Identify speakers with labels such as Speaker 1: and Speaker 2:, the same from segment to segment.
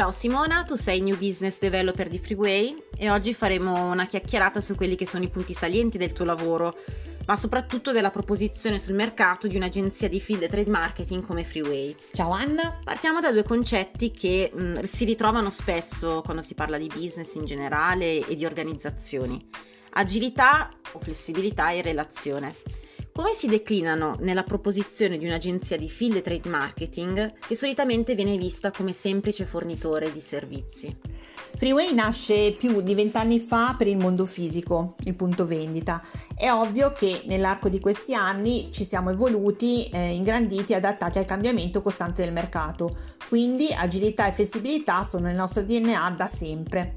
Speaker 1: Ciao Simona, tu sei New Business Developer di Freeway e oggi faremo una chiacchierata su quelli che sono i punti salienti del tuo lavoro, ma soprattutto della proposizione sul mercato di un'agenzia di field trade marketing come Freeway.
Speaker 2: Ciao Anna.
Speaker 1: Partiamo da due concetti che mh, si ritrovano spesso quando si parla di business in generale e di organizzazioni. Agilità o flessibilità e relazione. Come si declinano nella proposizione di un'agenzia di field trade marketing che solitamente viene vista come semplice fornitore di servizi?
Speaker 2: Freeway nasce più di vent'anni fa per il mondo fisico, il punto vendita. È ovvio che nell'arco di questi anni ci siamo evoluti, eh, ingranditi e adattati al cambiamento costante del mercato. Quindi agilità e flessibilità sono nel nostro DNA da sempre.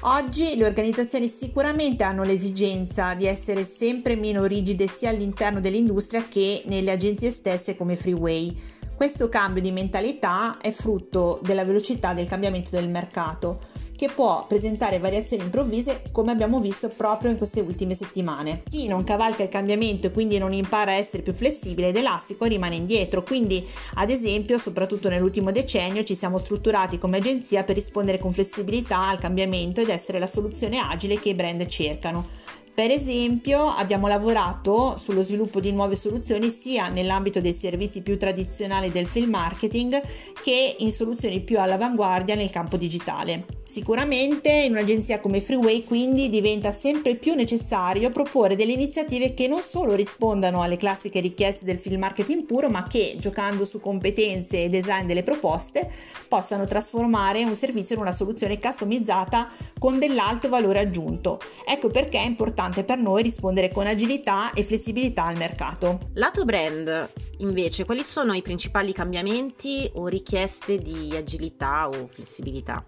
Speaker 2: Oggi le organizzazioni sicuramente hanno l'esigenza di essere sempre meno rigide sia all'interno dell'industria che nelle agenzie stesse come Freeway. Questo cambio di mentalità è frutto della velocità del cambiamento del mercato che può presentare variazioni improvvise come abbiamo visto proprio in queste ultime settimane. Chi non cavalca il cambiamento e quindi non impara a essere più flessibile ed elastico rimane indietro, quindi ad esempio soprattutto nell'ultimo decennio ci siamo strutturati come agenzia per rispondere con flessibilità al cambiamento ed essere la soluzione agile che i brand cercano. Per esempio abbiamo lavorato sullo sviluppo di nuove soluzioni sia nell'ambito dei servizi più tradizionali del film marketing che in soluzioni più all'avanguardia nel campo digitale. Sicuramente in un'agenzia come Freeway quindi diventa sempre più necessario proporre delle iniziative che non solo rispondano alle classiche richieste del film marketing puro ma che giocando su competenze e design delle proposte possano trasformare un servizio in una soluzione customizzata con dell'alto valore aggiunto. Ecco perché è importante per noi rispondere con agilità e flessibilità al mercato.
Speaker 1: Lato brand, invece, quali sono i principali cambiamenti o richieste di agilità o flessibilità?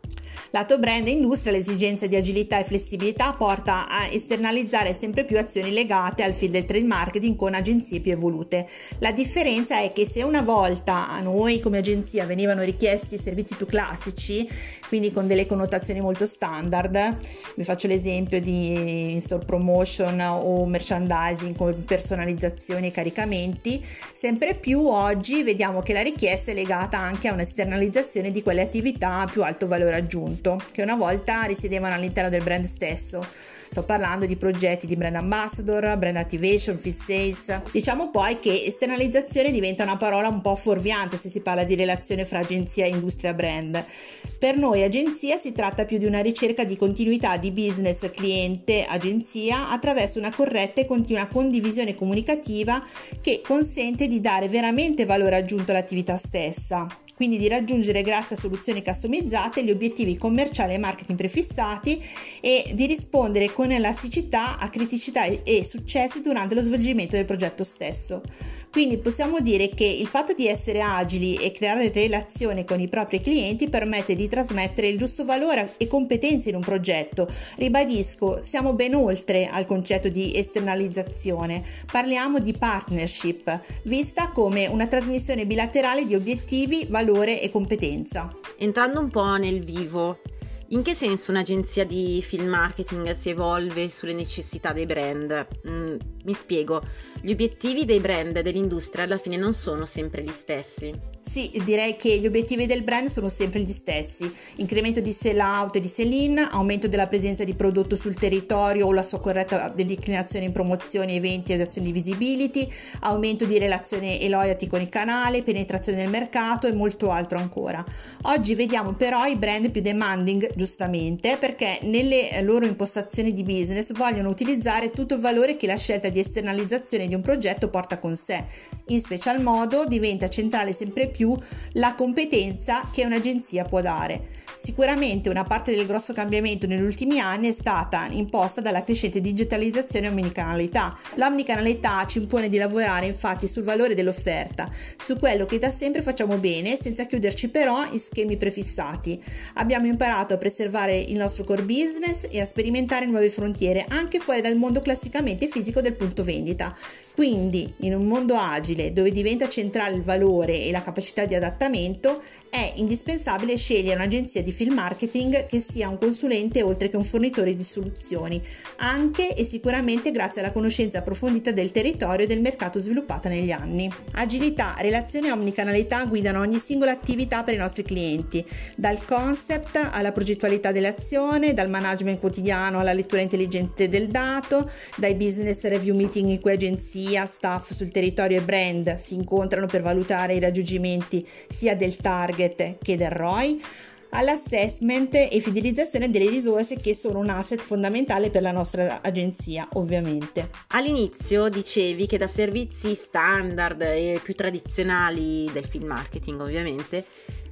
Speaker 2: Lato brand e industria, l'esigenza di agilità e flessibilità porta a esternalizzare sempre più azioni legate al field del trade marketing con agenzie più evolute. La differenza è che se una volta a noi come agenzia venivano richiesti servizi più classici, quindi con delle connotazioni molto standard, vi faccio l'esempio di promotion promotion o merchandising con personalizzazioni e caricamenti, sempre più oggi vediamo che la richiesta è legata anche a un'esternalizzazione di quelle attività a più alto valore aggiunto, che una volta risiedevano all'interno del brand stesso. Sto parlando di progetti di brand ambassador, brand activation, field sales. Diciamo poi che esternalizzazione diventa una parola un po' fuorviante se si parla di relazione fra agenzia e industria brand. Per noi agenzia si tratta più di una ricerca di continuità di business cliente-agenzia attraverso una corretta e continua condivisione comunicativa che consente di dare veramente valore aggiunto all'attività stessa quindi di raggiungere grazie a soluzioni customizzate gli obiettivi commerciali e marketing prefissati e di rispondere con elasticità a criticità e successi durante lo svolgimento del progetto stesso. Quindi possiamo dire che il fatto di essere agili e creare relazioni con i propri clienti permette di trasmettere il giusto valore e competenze in un progetto. Ribadisco, siamo ben oltre al concetto di esternalizzazione, parliamo di partnership, vista come una trasmissione bilaterale di obiettivi, valore e competenza.
Speaker 1: Entrando un po' nel vivo, in che senso un'agenzia di film marketing si evolve sulle necessità dei brand? Mm, mi spiego, gli obiettivi dei brand e dell'industria alla fine non sono sempre gli stessi.
Speaker 2: Sì, direi che gli obiettivi del brand sono sempre gli stessi. Incremento di sell out e di sell in, aumento della presenza di prodotto sul territorio o la sua corretta declinazione in promozioni, eventi ed azioni di visibility, aumento di relazione e loyalty con il canale, penetrazione nel mercato e molto altro ancora. Oggi vediamo però i brand più demanding, giustamente, perché nelle loro impostazioni di business vogliono utilizzare tutto il valore che la scelta di esternalizzazione di un progetto porta con sé. In special modo diventa centrale sempre più più la competenza che un'agenzia può dare. Sicuramente una parte del grosso cambiamento negli ultimi anni è stata imposta dalla crescente digitalizzazione e omnicanalità. L'omnicanalità ci impone di lavorare infatti sul valore dell'offerta, su quello che da sempre facciamo bene, senza chiuderci però in schemi prefissati. Abbiamo imparato a preservare il nostro core business e a sperimentare nuove frontiere anche fuori dal mondo classicamente fisico del punto vendita. Quindi, in un mondo agile dove diventa centrale il valore e la capacità capacità di adattamento, è indispensabile scegliere un'agenzia di film marketing che sia un consulente oltre che un fornitore di soluzioni, anche e sicuramente grazie alla conoscenza approfondita del territorio e del mercato sviluppata negli anni. Agilità, relazione e omnicanalità guidano ogni singola attività per i nostri clienti, dal concept alla progettualità dell'azione, dal management quotidiano alla lettura intelligente del dato, dai business review meeting in cui agenzia, staff sul territorio e brand si incontrano per valutare i raggiungimenti sia del target che del ROI all'assessment e fidelizzazione delle risorse che sono un asset fondamentale per la nostra agenzia, ovviamente.
Speaker 1: All'inizio dicevi che da servizi standard e più tradizionali del film marketing, ovviamente,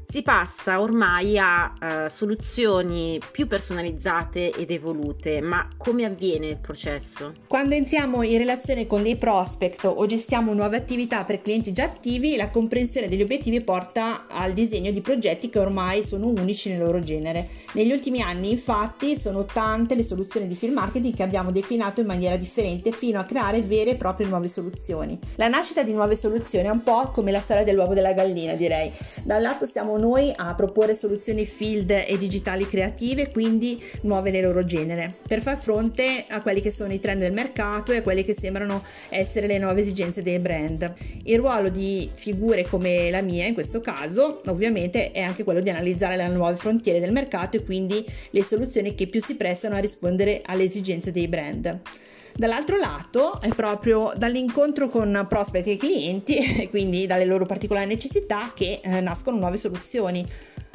Speaker 1: si passa ormai a uh, soluzioni più personalizzate ed evolute, ma come avviene il processo?
Speaker 2: Quando entriamo in relazione con dei prospect o gestiamo nuove attività per clienti già attivi, la comprensione degli obiettivi porta al disegno di progetti che ormai sono unici nel loro genere. Negli ultimi anni, infatti, sono tante le soluzioni di film marketing che abbiamo declinato in maniera differente fino a creare vere e proprie nuove soluzioni. La nascita di nuove soluzioni è un po' come la storia dell'uovo della gallina, direi. Da lato siamo noi a proporre soluzioni field e digitali creative, quindi nuove nel loro genere, per far fronte a quelli che sono i trend del mercato e a quelli che sembrano essere le nuove esigenze dei brand. Il ruolo di figure come la mia in questo caso, ovviamente, è anche quello di analizzare le nuove frontiere del mercato e quindi le soluzioni che più si prestano a rispondere alle esigenze dei brand. Dall'altro lato è proprio dall'incontro con prospect e clienti e quindi dalle loro particolari necessità che eh, nascono nuove soluzioni.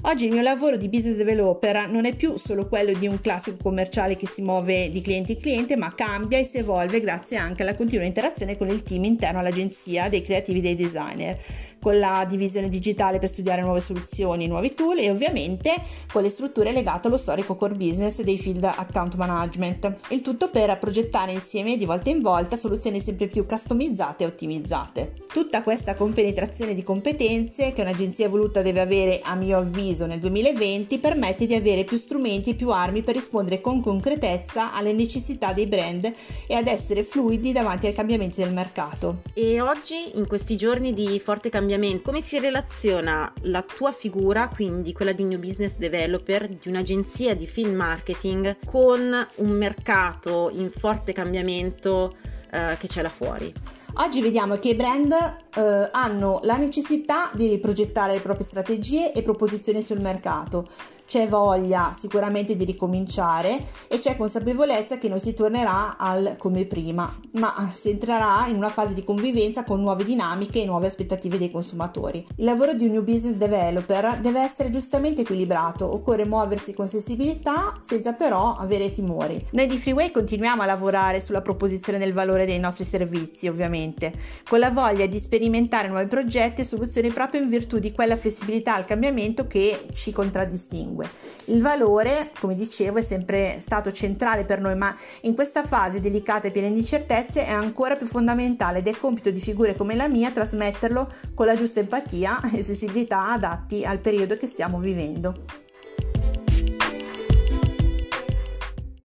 Speaker 2: Oggi il mio lavoro di business developer non è più solo quello di un classico commerciale che si muove di cliente in cliente, ma cambia e si evolve grazie anche alla continua interazione con il team interno all'agenzia dei creativi e dei designer con la divisione digitale per studiare nuove soluzioni, nuovi tool e ovviamente con le strutture legate allo storico core business dei field account management. Il tutto per progettare insieme di volta in volta soluzioni sempre più customizzate e ottimizzate. Tutta questa compenetrazione di competenze che un'agenzia evoluta deve avere a mio avviso nel 2020 permette di avere più strumenti e più armi per rispondere con concretezza alle necessità dei brand e ad essere fluidi davanti ai cambiamenti del mercato.
Speaker 1: E oggi, in questi giorni di forte cambiamento, cambiamento, come si relaziona la tua figura, quindi quella di un new business developer, di un'agenzia di film marketing, con un mercato in forte cambiamento eh, che c'è là fuori?
Speaker 2: Oggi vediamo che i brand eh, hanno la necessità di riprogettare le proprie strategie e proposizioni sul mercato. C'è voglia sicuramente di ricominciare e c'è consapevolezza che non si tornerà al come prima, ma si entrerà in una fase di convivenza con nuove dinamiche e nuove aspettative dei consumatori. Il lavoro di un new business developer deve essere giustamente equilibrato, occorre muoversi con sensibilità senza però avere timori. Noi di Freeway continuiamo a lavorare sulla proposizione del valore dei nostri servizi, ovviamente, con la voglia di sperimentare nuovi progetti e soluzioni proprio in virtù di quella flessibilità al cambiamento che ci contraddistingue. Il valore, come dicevo, è sempre stato centrale per noi, ma in questa fase delicata e piena di incertezze è ancora più fondamentale ed è compito di figure come la mia trasmetterlo con la giusta empatia e sensibilità adatti al periodo che stiamo vivendo.